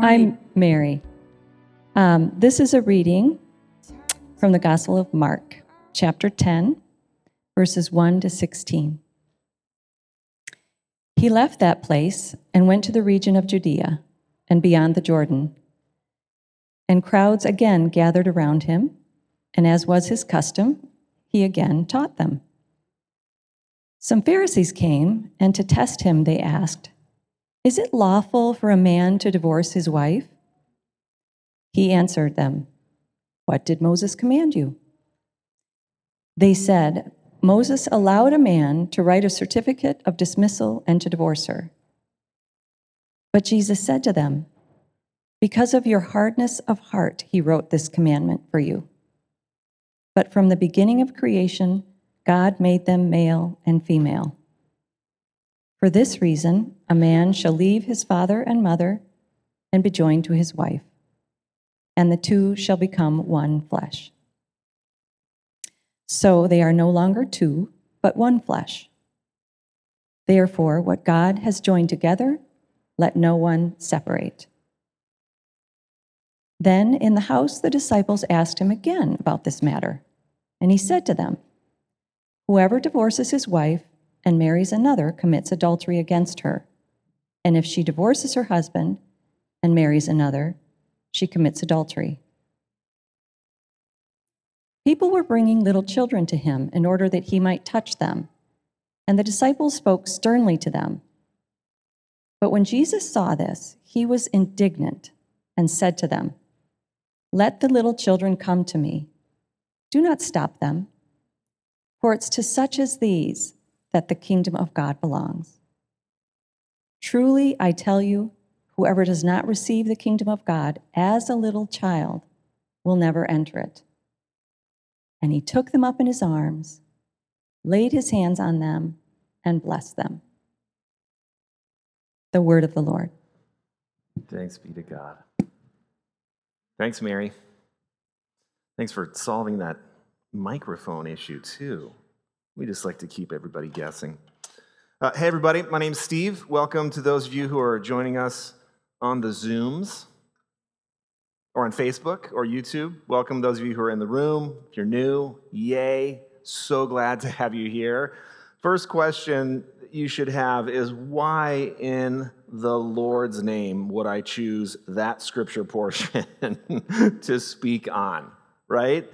I'm Mary. Um, this is a reading from the Gospel of Mark, chapter 10, verses 1 to 16. He left that place and went to the region of Judea and beyond the Jordan. And crowds again gathered around him, and as was his custom, he again taught them. Some Pharisees came, and to test him, they asked, Is it lawful for a man to divorce his wife? He answered them, What did Moses command you? They said, Moses allowed a man to write a certificate of dismissal and to divorce her. But Jesus said to them, Because of your hardness of heart, he wrote this commandment for you. But from the beginning of creation, God made them male and female. For this reason, a man shall leave his father and mother and be joined to his wife, and the two shall become one flesh. So they are no longer two, but one flesh. Therefore, what God has joined together, let no one separate. Then in the house, the disciples asked him again about this matter, and he said to them, Whoever divorces his wife and marries another commits adultery against her. And if she divorces her husband and marries another, she commits adultery. People were bringing little children to him in order that he might touch them, and the disciples spoke sternly to them. But when Jesus saw this, he was indignant and said to them, Let the little children come to me. Do not stop them, for it's to such as these that the kingdom of God belongs. Truly, I tell you, whoever does not receive the kingdom of God as a little child will never enter it. And he took them up in his arms, laid his hands on them, and blessed them. The word of the Lord. Thanks be to God. Thanks, Mary. Thanks for solving that microphone issue, too. We just like to keep everybody guessing. Uh, hey, everybody, my name's Steve. Welcome to those of you who are joining us on the Zooms or on Facebook or YouTube. Welcome those of you who are in the room. If you're new, yay. So glad to have you here. First question you should have is why in the Lord's name would I choose that scripture portion to speak on, right?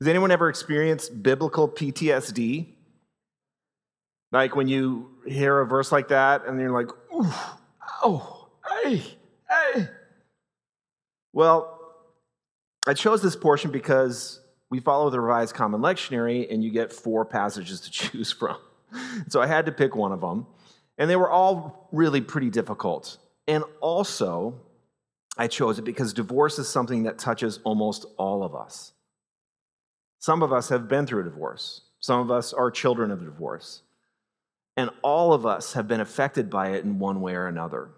Has anyone ever experienced biblical PTSD? Like when you hear a verse like that and you're like, ooh, oh, hey, hey. Well, I chose this portion because we follow the Revised Common Lectionary and you get four passages to choose from. So I had to pick one of them. And they were all really pretty difficult. And also, I chose it because divorce is something that touches almost all of us. Some of us have been through a divorce, some of us are children of a divorce. And all of us have been affected by it in one way or another.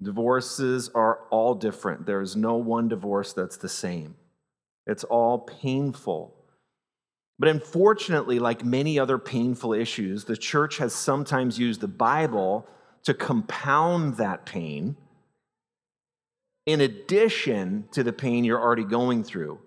Divorces are all different. There's no one divorce that's the same. It's all painful. But unfortunately, like many other painful issues, the church has sometimes used the Bible to compound that pain in addition to the pain you're already going through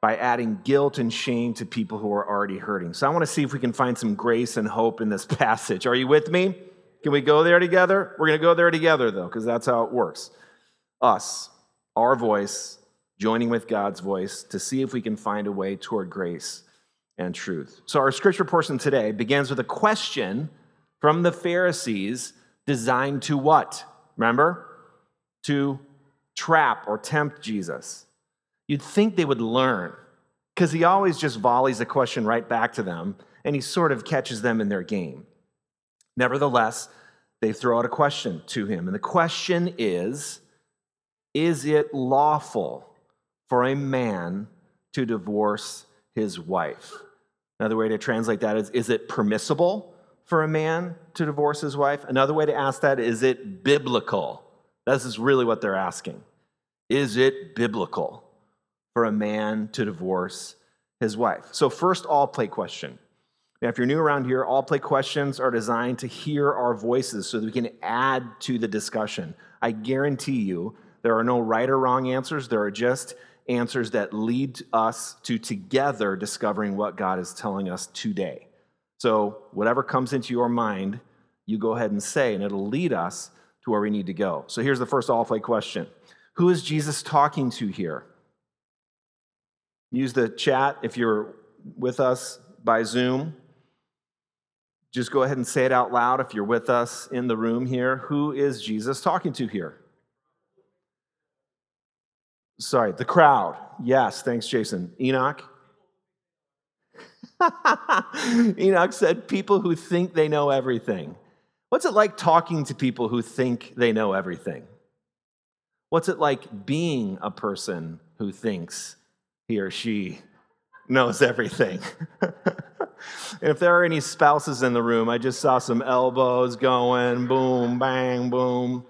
by adding guilt and shame to people who are already hurting. So I want to see if we can find some grace and hope in this passage. Are you with me? Can we go there together? We're going to go there together, though, because that's how it works. us, our voice, joining with God's voice to see if we can find a way toward grace and truth. So, our scripture portion today begins with a question from the Pharisees designed to what? Remember? To trap or tempt Jesus. You'd think they would learn because he always just volleys a question right back to them and he sort of catches them in their game. Nevertheless, they throw out a question to him. And the question is Is it lawful for a man to divorce his wife? Another way to translate that is Is it permissible for a man to divorce his wife? Another way to ask that is It biblical? This is really what they're asking. Is it biblical for a man to divorce his wife? So, first, all play question. Now, if you're new around here, all play questions are designed to hear our voices so that we can add to the discussion. I guarantee you there are no right or wrong answers, there are just answers that lead us to together discovering what God is telling us today. So, whatever comes into your mind, you go ahead and say, and it'll lead us to where we need to go. So, here's the first all play question Who is Jesus talking to here? Use the chat if you're with us by Zoom. Just go ahead and say it out loud if you're with us in the room here. Who is Jesus talking to here? Sorry, the crowd. Yes, thanks, Jason. Enoch? Enoch said, People who think they know everything. What's it like talking to people who think they know everything? What's it like being a person who thinks he or she knows everything? if there are any spouses in the room, I just saw some elbows going boom, bang, boom.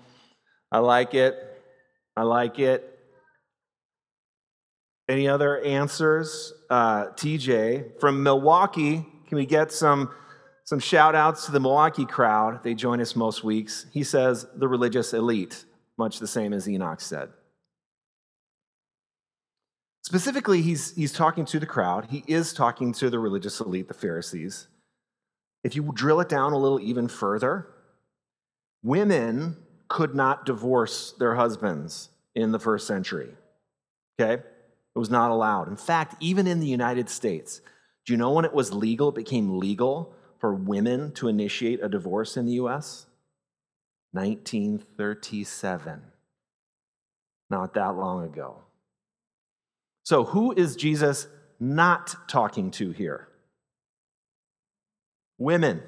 I like it. I like it. Any other answers? Uh, TJ from Milwaukee, can we get some, some shout outs to the Milwaukee crowd? They join us most weeks. He says the religious elite, much the same as Enoch said. Specifically, he's, he's talking to the crowd. He is talking to the religious elite, the Pharisees. If you drill it down a little even further, women could not divorce their husbands in the first century. Okay? It was not allowed. In fact, even in the United States, do you know when it was legal, it became legal for women to initiate a divorce in the US? 1937. Not that long ago. So, who is Jesus not talking to here? Women.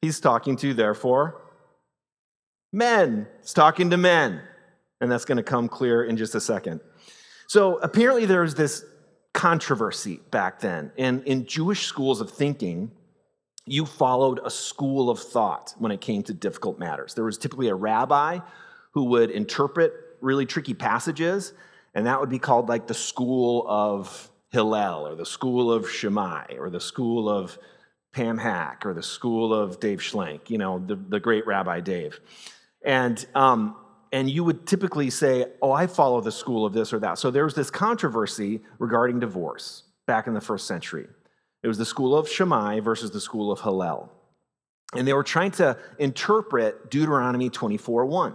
He's talking to, therefore, men. He's talking to men. And that's going to come clear in just a second. So apparently there was this controversy back then. And in Jewish schools of thinking, you followed a school of thought when it came to difficult matters. There was typically a rabbi who would interpret really tricky passages, and that would be called like the school of Hillel or the school of Shammai or the school of Pam Hack or the school of Dave Schlenk, you know, the, the great Rabbi Dave. And um, and you would typically say, Oh, I follow the school of this or that. So there was this controversy regarding divorce back in the first century. It was the school of Shammai versus the school of Hillel. And they were trying to interpret Deuteronomy 24 1.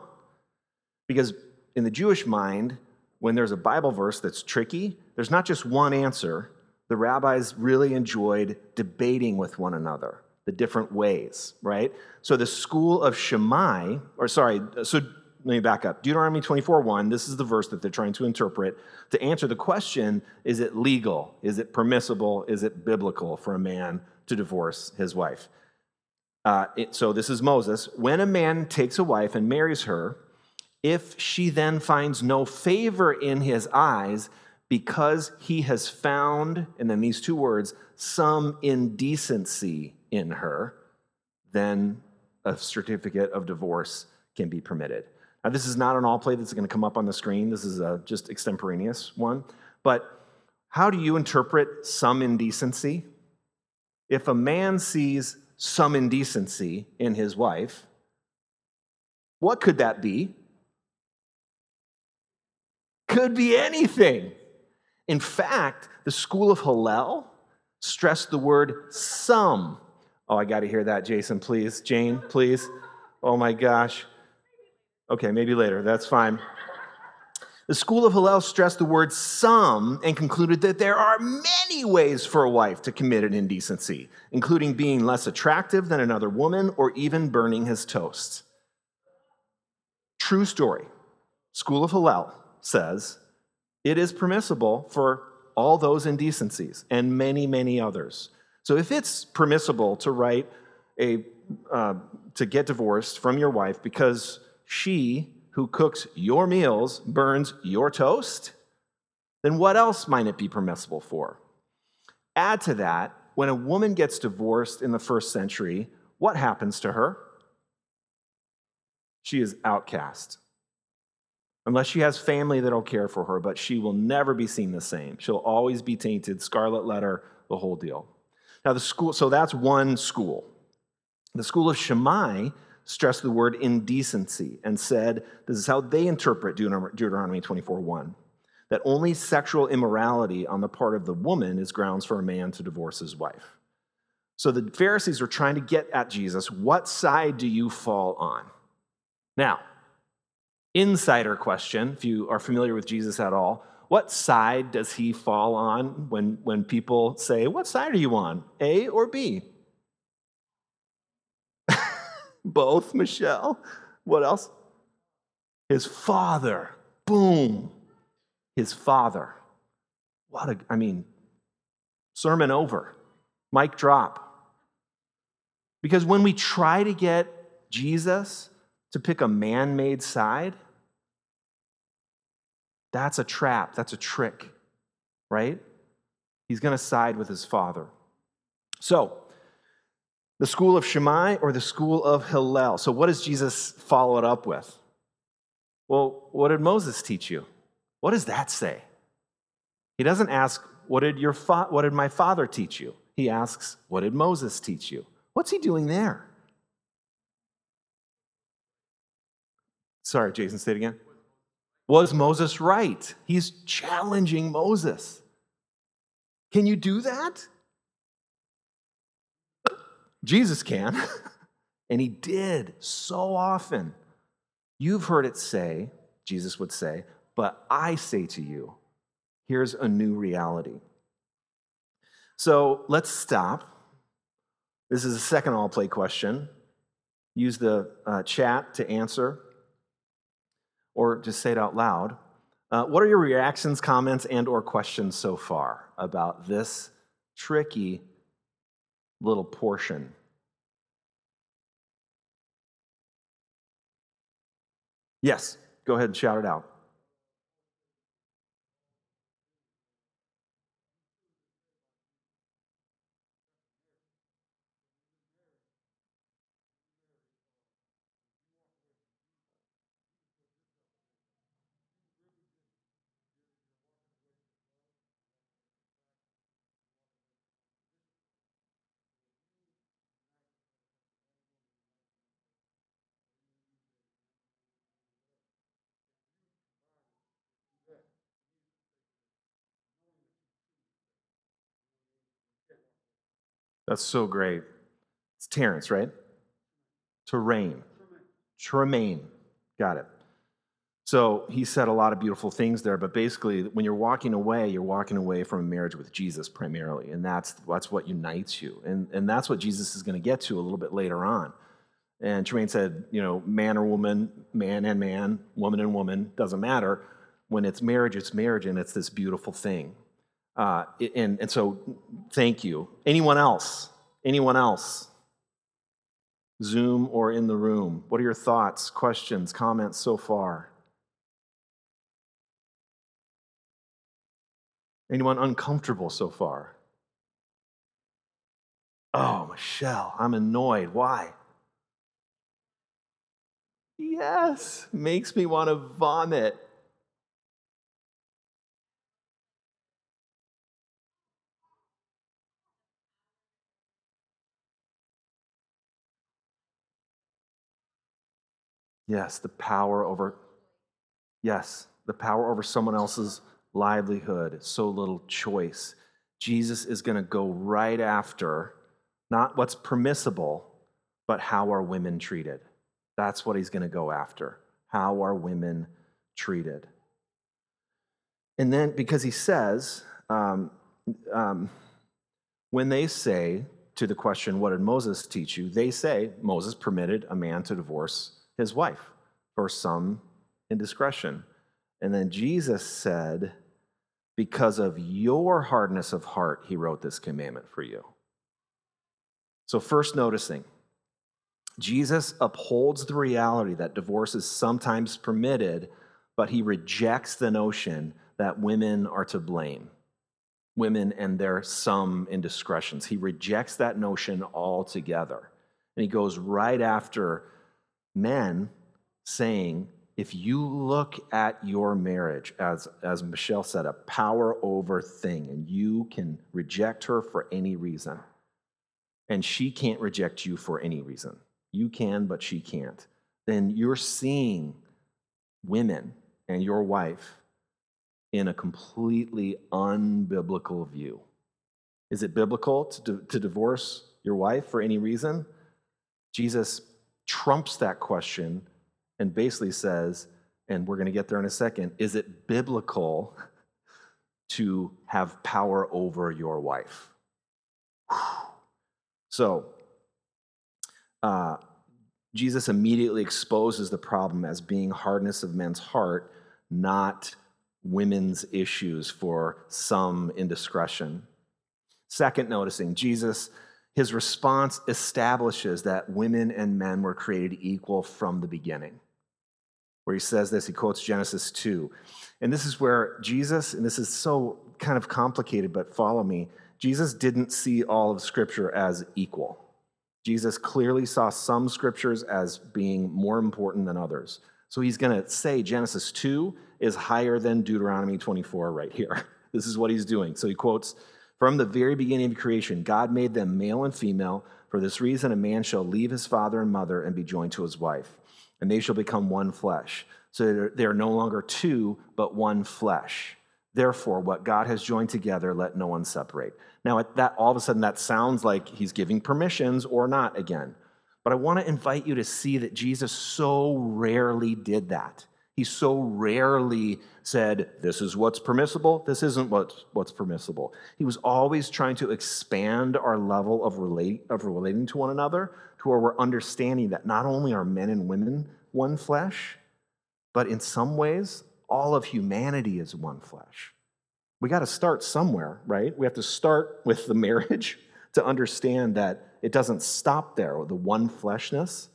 Because in the Jewish mind, when there's a Bible verse that's tricky, there's not just one answer. The rabbis really enjoyed debating with one another the different ways, right? So the school of Shammai, or sorry, so let me back up. Deuteronomy 24 1, this is the verse that they're trying to interpret to answer the question is it legal? Is it permissible? Is it biblical for a man to divorce his wife? Uh, it, so this is Moses. When a man takes a wife and marries her, if she then finds no favor in his eyes because he has found, and then these two words, some indecency in her, then a certificate of divorce can be permitted. Now, this is not an all play that's going to come up on the screen. This is a just extemporaneous one. But how do you interpret some indecency? If a man sees some indecency in his wife, what could that be? Could be anything. In fact, the school of Hillel stressed the word some. Oh, I got to hear that, Jason, please. Jane, please. Oh my gosh. Okay, maybe later. That's fine. The school of Hillel stressed the word some and concluded that there are many ways for a wife to commit an indecency, including being less attractive than another woman or even burning his toast. True story. School of Hillel says it is permissible for all those indecencies and many, many others. So if it's permissible to write a uh, to get divorced from your wife because she who cooks your meals burns your toast, then what else might it be permissible for? Add to that, when a woman gets divorced in the first century, what happens to her? She is outcast. Unless she has family that'll care for her, but she will never be seen the same. She'll always be tainted, scarlet letter, the whole deal. Now, the school, so that's one school. The school of Shammai stressed the word indecency and said, this is how they interpret Deuteronomy 24 1, that only sexual immorality on the part of the woman is grounds for a man to divorce his wife. So the Pharisees are trying to get at Jesus what side do you fall on? Now, insider question, if you are familiar with Jesus at all, what side does he fall on when, when people say, What side are you on, A or B? Both, Michelle. What else? His father. Boom. His father. What a, I mean, sermon over. Mic drop. Because when we try to get Jesus to pick a man made side, that's a trap, that's a trick, right? He's going to side with his father. So, the school of Shammai or the school of Hillel? So, what does Jesus follow it up with? Well, what did Moses teach you? What does that say? He doesn't ask, what did, your fa- what did my father teach you? He asks, what did Moses teach you? What's he doing there? Sorry, Jason, say it again. Was Moses right? He's challenging Moses. Can you do that? Jesus can, and he did so often. You've heard it say, Jesus would say, but I say to you, here's a new reality. So let's stop. This is a second all play question. Use the uh, chat to answer, or just say it out loud. Uh, what are your reactions, comments, and or questions so far about this tricky little portion. Yes, go ahead and shout it out. That's so great. It's Terrence, right? Terrain. Tremaine. Got it. So he said a lot of beautiful things there, but basically, when you're walking away, you're walking away from a marriage with Jesus primarily, and that's that's what unites you, and and that's what Jesus is going to get to a little bit later on. And Tremaine said, you know, man or woman, man and man, woman and woman, doesn't matter. When it's marriage, it's marriage, and it's this beautiful thing. Uh, and, and so, thank you. Anyone else? Anyone else? Zoom or in the room? What are your thoughts, questions, comments so far? Anyone uncomfortable so far? Oh, Michelle, I'm annoyed. Why? Yes, makes me want to vomit. Yes, the power over, yes, the power over someone else's livelihood, so little choice. Jesus is going to go right after not what's permissible, but how are women treated. That's what he's going to go after. How are women treated? And then, because he says, um, um, when they say to the question, What did Moses teach you? they say, Moses permitted a man to divorce his wife for some indiscretion. And then Jesus said, Because of your hardness of heart, he wrote this commandment for you. So, first noticing, Jesus upholds the reality that divorce is sometimes permitted, but he rejects the notion that women are to blame, women and their some indiscretions. He rejects that notion altogether. And he goes right after men saying, if you look at your marriage as, as Michelle said, a power over thing, and you can reject her for any reason, and she can't reject you for any reason, you can, but she can't, then you're seeing women and your wife in a completely unbiblical view. Is it biblical to, to divorce your wife for any reason? Jesus trumps that question and basically says, and we're going to get there in a second, is it biblical to have power over your wife? So, uh, Jesus immediately exposes the problem as being hardness of men's heart, not women's issues for some indiscretion. Second, noticing Jesus, his response establishes that women and men were created equal from the beginning. Where he says this, he quotes Genesis 2. And this is where Jesus, and this is so kind of complicated, but follow me, Jesus didn't see all of Scripture as equal. Jesus clearly saw some scriptures as being more important than others. So he's going to say Genesis 2 is higher than Deuteronomy 24 right here. This is what he's doing. So he quotes From the very beginning of creation, God made them male and female. For this reason, a man shall leave his father and mother and be joined to his wife, and they shall become one flesh. So they are no longer two, but one flesh. Therefore, what God has joined together, let no one separate. Now, at that all of a sudden, that sounds like he's giving permissions or not again. But I want to invite you to see that Jesus so rarely did that. He so rarely said, This is what's permissible, this isn't what's, what's permissible. He was always trying to expand our level of, relate, of relating to one another to where we're understanding that not only are men and women one flesh, but in some ways, all of humanity is one flesh. We got to start somewhere, right? We have to start with the marriage to understand that it doesn't stop there, the one fleshness.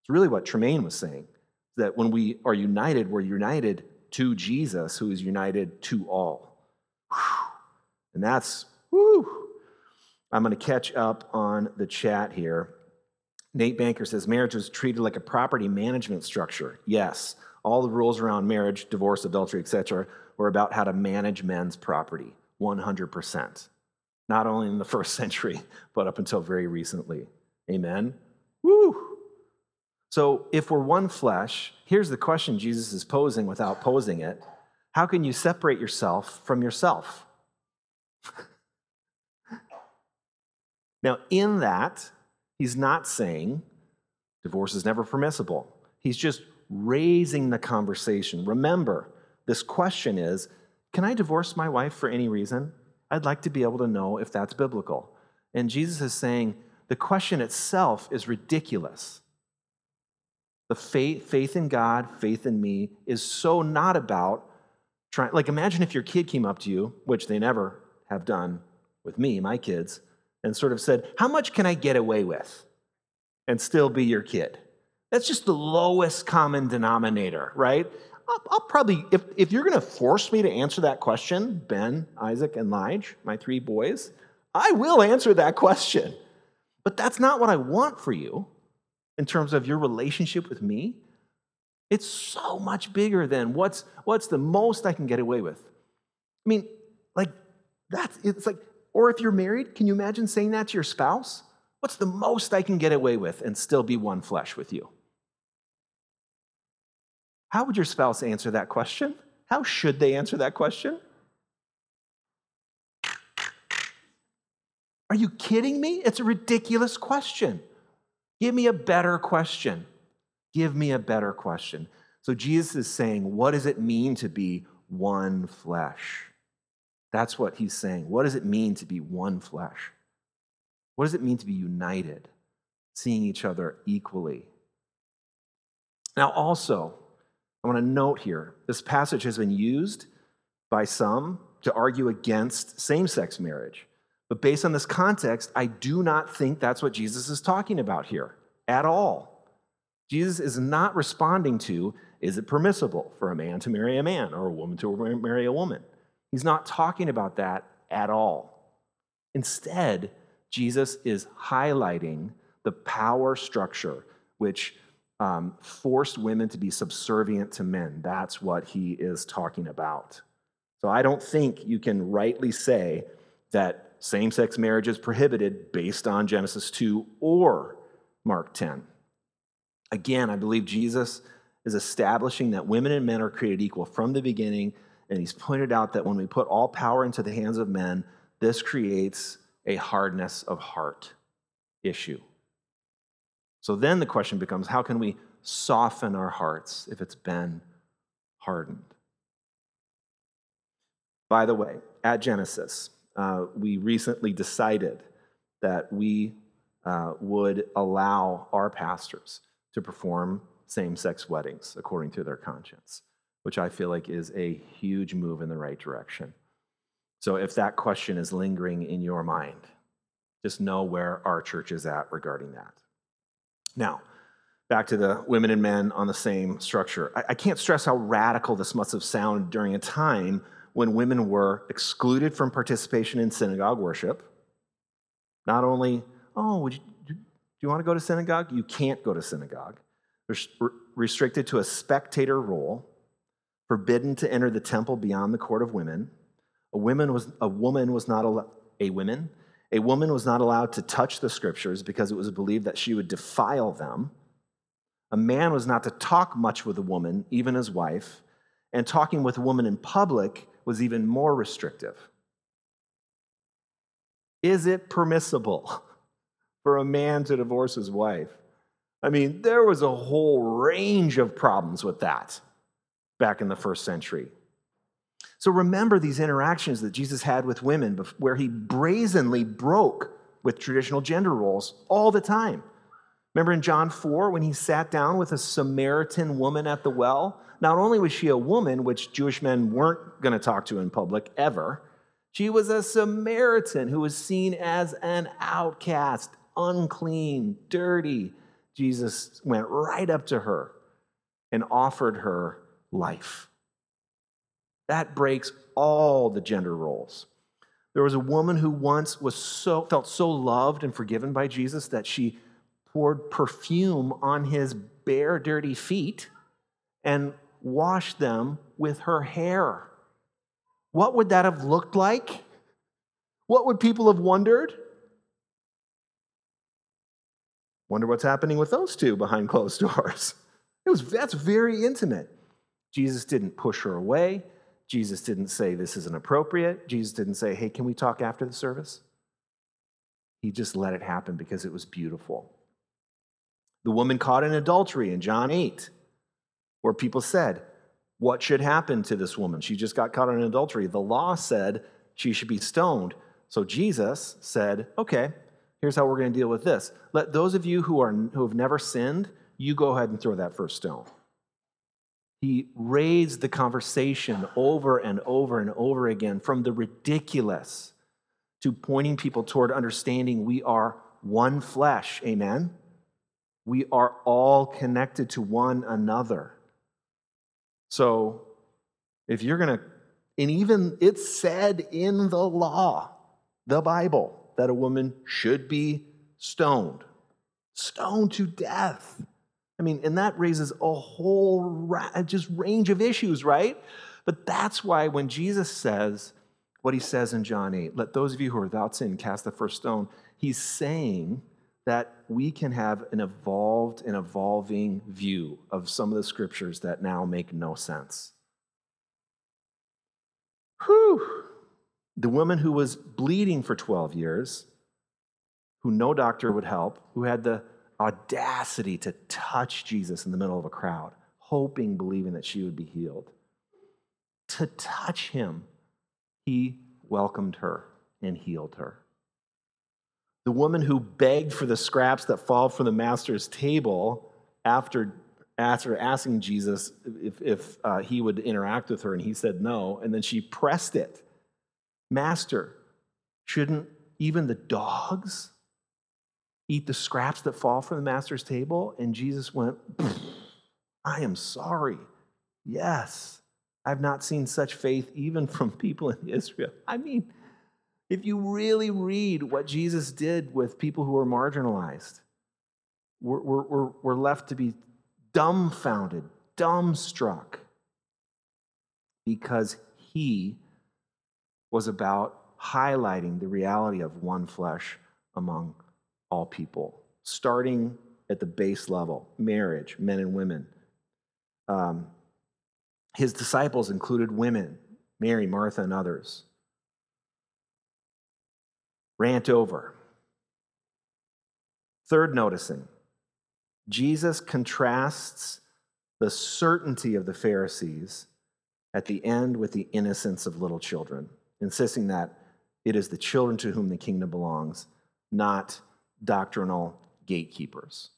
It's really what Tremaine was saying that when we are united, we're united to Jesus, who is united to all. And that's, whoo. I'm going to catch up on the chat here. Nate Banker says marriage was treated like a property management structure. Yes, all the rules around marriage, divorce, adultery, etc., were about how to manage men's property 100%. Not only in the first century, but up until very recently. Amen? Woo! So, if we're one flesh, here's the question Jesus is posing without posing it How can you separate yourself from yourself? now, in that, he's not saying divorce is never permissible. He's just raising the conversation. Remember, this question is Can I divorce my wife for any reason? I'd like to be able to know if that's biblical. And Jesus is saying the question itself is ridiculous. The faith, faith in God, faith in me, is so not about trying. Like, imagine if your kid came up to you, which they never have done with me, my kids, and sort of said, How much can I get away with and still be your kid? That's just the lowest common denominator, right? I'll, I'll probably, if, if you're going to force me to answer that question, Ben, Isaac, and Lige, my three boys, I will answer that question. But that's not what I want for you in terms of your relationship with me, it's so much bigger than what's, what's the most I can get away with. I mean, like, that's, it's like, or if you're married, can you imagine saying that to your spouse? What's the most I can get away with and still be one flesh with you? How would your spouse answer that question? How should they answer that question? Are you kidding me? It's a ridiculous question. Give me a better question. Give me a better question. So Jesus is saying, what does it mean to be one flesh. That's what he's saying. What does it mean to be one flesh? What does it mean to be united, seeing each other equally? Now, also, I want to note here this passage has been used by some to argue against same sex marriage. But based on this context, I do not think that's what Jesus is talking about here at all. Jesus is not responding to is it permissible for a man to marry a man or a woman to marry a woman? He's not talking about that at all. Instead, Jesus is highlighting the power structure which um, forced women to be subservient to men. That's what he is talking about. So I don't think you can rightly say that same sex marriage is prohibited based on Genesis 2 or Mark 10. Again, I believe Jesus is establishing that women and men are created equal from the beginning and he's pointed out that when we put all power into the hands of men, this creates a hardness of heart issue. So then the question becomes how can we soften our hearts if it's been hardened? By the way, at Genesis, uh, we recently decided that we uh, would allow our pastors to perform same sex weddings according to their conscience which I feel like is a huge move in the right direction. So if that question is lingering in your mind, just know where our church is at regarding that. Now, back to the women and men on the same structure. I, I can't stress how radical this must have sounded during a time when women were excluded from participation in synagogue worship. Not only, oh, would you, do you want to go to synagogue? You can't go to synagogue. They're restricted to a spectator role forbidden to enter the temple beyond the court of women. A woman was, a woman was not al- a woman. A woman was not allowed to touch the scriptures because it was believed that she would defile them. A man was not to talk much with a woman, even his wife, and talking with a woman in public was even more restrictive. Is it permissible for a man to divorce his wife? I mean, there was a whole range of problems with that back in the first century. So remember these interactions that Jesus had with women where he brazenly broke with traditional gender roles all the time. Remember in John 4 when he sat down with a Samaritan woman at the well? Not only was she a woman, which Jewish men weren't going to talk to in public ever, she was a Samaritan who was seen as an outcast, unclean, dirty. Jesus went right up to her and offered her life. That breaks all the gender roles. There was a woman who once was so, felt so loved and forgiven by Jesus that she poured perfume on his bare, dirty feet and washed them with her hair. What would that have looked like? What would people have wondered? Wonder what's happening with those two behind closed doors. It was that's very intimate. Jesus didn't push her away. Jesus didn't say this isn't appropriate. Jesus didn't say, hey, can we talk after the service? He just let it happen because it was beautiful. The woman caught in adultery in John 8, where people said, What should happen to this woman? She just got caught in adultery. The law said she should be stoned. So Jesus said, Okay, here's how we're going to deal with this. Let those of you who, are, who have never sinned, you go ahead and throw that first stone. He raised the conversation over and over and over again from the ridiculous to pointing people toward understanding we are one flesh. Amen? We are all connected to one another. So, if you're going to, and even it's said in the law, the Bible, that a woman should be stoned, stoned to death. I mean, and that raises a whole ra- just range of issues, right? But that's why when Jesus says what he says in John 8, let those of you who are without sin cast the first stone, he's saying that we can have an evolved and evolving view of some of the scriptures that now make no sense. Whew. The woman who was bleeding for 12 years, who no doctor would help, who had the audacity to touch Jesus in the middle of a crowd, hoping, believing that she would be healed. to touch him, he welcomed her and healed her. The woman who begged for the scraps that fall from the master's table after, after asking Jesus if, if uh, he would interact with her, and he said no, and then she pressed it. Master, shouldn't even the dogs eat the scraps that fall from the master's table? And Jesus went, I am sorry. Yes, I've not seen such faith even from people in Israel. I mean, if you really read what Jesus did with people who were marginalized, we're, we're, we're left to be dumbfounded, dumbstruck, because he was about highlighting the reality of one flesh among all people, starting at the base level marriage, men and women. Um, his disciples included women, Mary, Martha, and others rant over. Third, noticing Jesus contrasts the certainty of the Pharisees at the end with the innocence of little children, insisting that it is the children to whom the kingdom belongs, not doctrinal gatekeepers.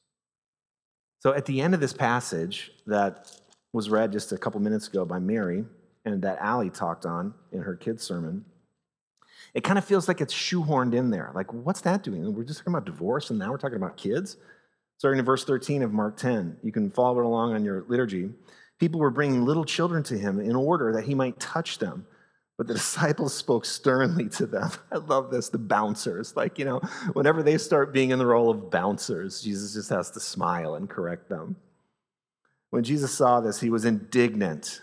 So at the end of this passage that was read just a couple minutes ago by Mary and that Allie talked on in her kids' sermon, it kind of feels like it's shoehorned in there. Like, what's that doing? We're just talking about divorce, and now we're talking about kids. Starting in verse 13 of Mark 10, you can follow it along on your liturgy. People were bringing little children to him in order that he might touch them. But the disciples spoke sternly to them. I love this, the bouncers. Like, you know, whenever they start being in the role of bouncers, Jesus just has to smile and correct them. When Jesus saw this, he was indignant.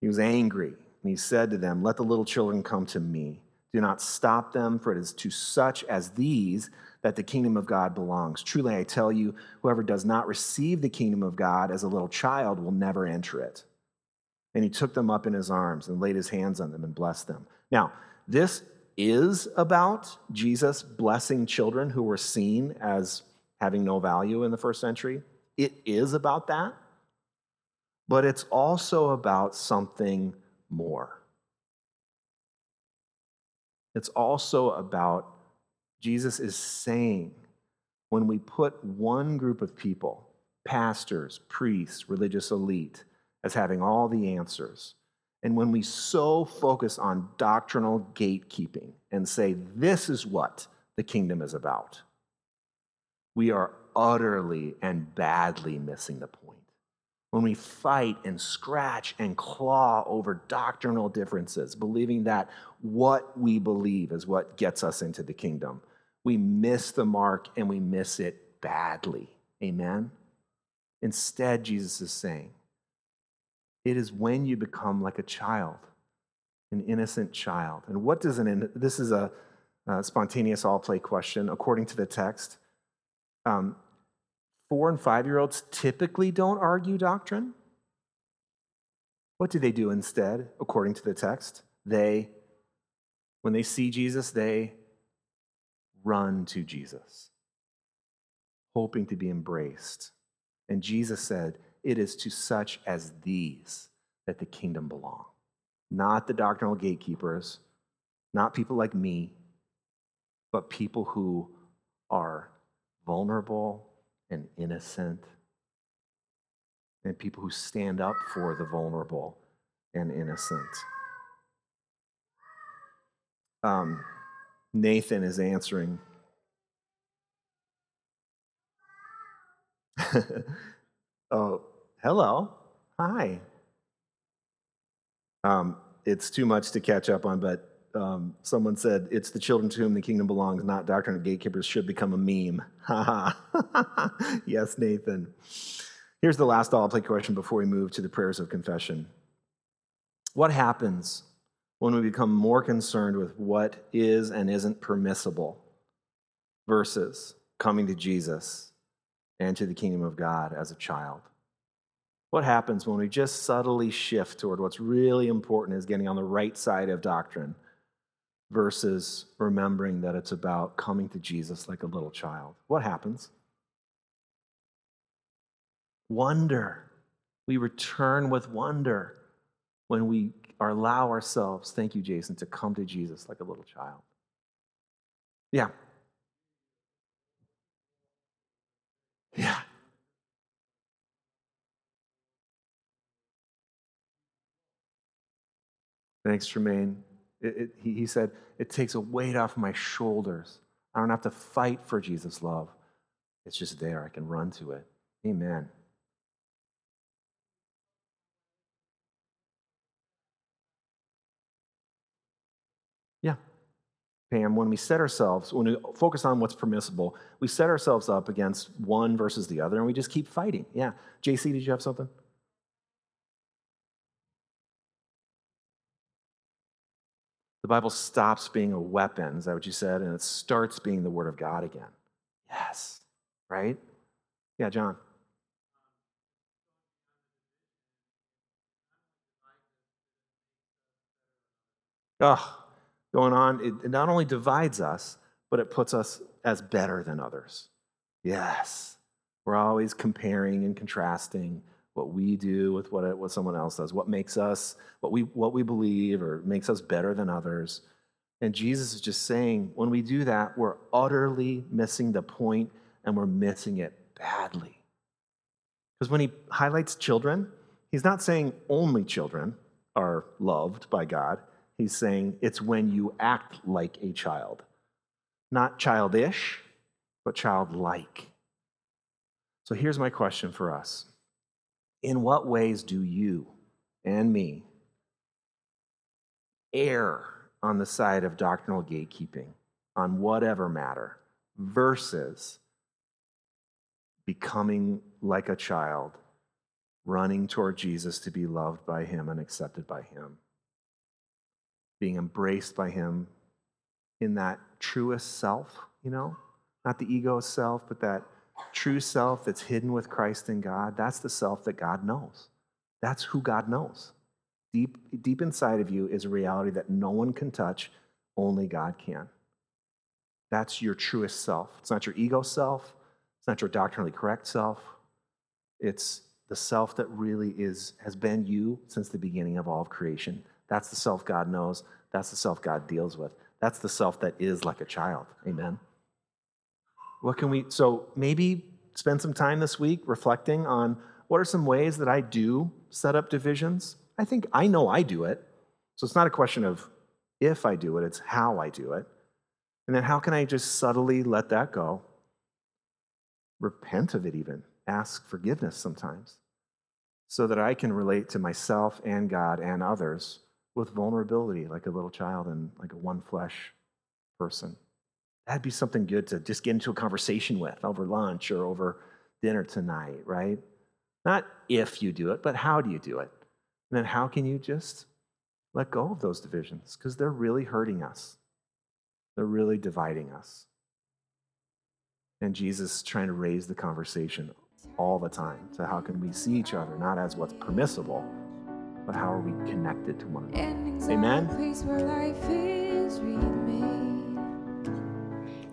He was angry. And he said to them, Let the little children come to me. Do not stop them, for it is to such as these that the kingdom of God belongs. Truly, I tell you, whoever does not receive the kingdom of God as a little child will never enter it. And he took them up in his arms and laid his hands on them and blessed them. Now, this is about Jesus blessing children who were seen as having no value in the first century. It is about that, but it's also about something more. It's also about Jesus is saying when we put one group of people, pastors, priests, religious elite, as having all the answers, and when we so focus on doctrinal gatekeeping and say, this is what the kingdom is about, we are utterly and badly missing the point when we fight and scratch and claw over doctrinal differences, believing that what we believe is what gets us into the kingdom, we miss the mark and we miss it badly. Amen? Instead, Jesus is saying, it is when you become like a child, an innocent child. And what does an, this is a, a spontaneous all play question according to the text. Um, four and five year olds typically don't argue doctrine. What do they do instead, according to the text? They, when they see Jesus, they run to Jesus, hoping to be embraced. And Jesus said, It is to such as these that the kingdom belongs, not the doctrinal gatekeepers, not people like me, but people who are vulnerable and innocent, and people who stand up for the vulnerable and innocent. Um, Nathan is answering. oh, hello. Hi. Um, it's too much to catch up on, but um, someone said, It's the children to whom the kingdom belongs, not doctrine of gatekeepers, should become a meme. Ha ha. yes, Nathan. Here's the last all play question before we move to the prayers of confession. What happens when we become more concerned with what is and isn't permissible versus coming to Jesus and to the kingdom of God as a child? What happens when we just subtly shift toward what's really important is getting on the right side of doctrine versus remembering that it's about coming to Jesus like a little child. What happens? Wonder. We return with wonder. when we allow ourselves, thank you, Jason, to come to Jesus like a little child. Yeah. Yeah. Thanks, Tremaine. It, it, he, he said, It takes a weight off my shoulders. I don't have to fight for Jesus' love. It's just there. I can run to it. Amen. Yeah. Pam, when we set ourselves, when we focus on what's permissible, we set ourselves up against one versus the other and we just keep fighting. Yeah. JC, did you have something? The Bible stops being a weapon, is that what you said? And it starts being the Word of God again. Yes. Right? Yeah, John. Oh, going on, it, it not only divides us, but it puts us as better than others. Yes. We're always comparing and contrasting what we do with what, what someone else does, what makes us, what we, what we believe, or makes us better than others. And Jesus is just saying, when we do that, we're utterly missing the point and we're missing it badly. Because when he highlights children, he's not saying only children are loved by God. He's saying it's when you act like a child. Not childish, but childlike. So here's my question for us in what ways do you and me err on the side of doctrinal gatekeeping on whatever matter versus becoming like a child, running toward Jesus to be loved by him and accepted by him, being embraced by him in that truest self, you know, not the ego self, but that true self that's hidden with Christ in God, that's the self that God knows. That's who God knows. Deep, deep inside of you is a reality that no one can touch, only God can. That's your truest self. It's not your ego self, it's not your doctrinally correct self. It's the self that really is has been you since the beginning of all of creation. That's the self God knows. That's the self God deals with. That's the self that is like a child. Amen. What can we, so maybe spend some time this week reflecting on what are some ways that I do set up divisions? I think I know I do it. So it's not a question of if I do it, it's how I do it. And then how can I just subtly let that go? Repent of it, even. Ask forgiveness sometimes, so that I can relate to myself and God and others with vulnerability, like a little child and like a one flesh person. That'd be something good to just get into a conversation with over lunch or over dinner tonight, right? Not if you do it, but how do you do it? And then how can you just let go of those divisions? Because they're really hurting us, they're really dividing us. And Jesus is trying to raise the conversation all the time to how can we see each other, not as what's permissible, but how are we connected to one another. Amen.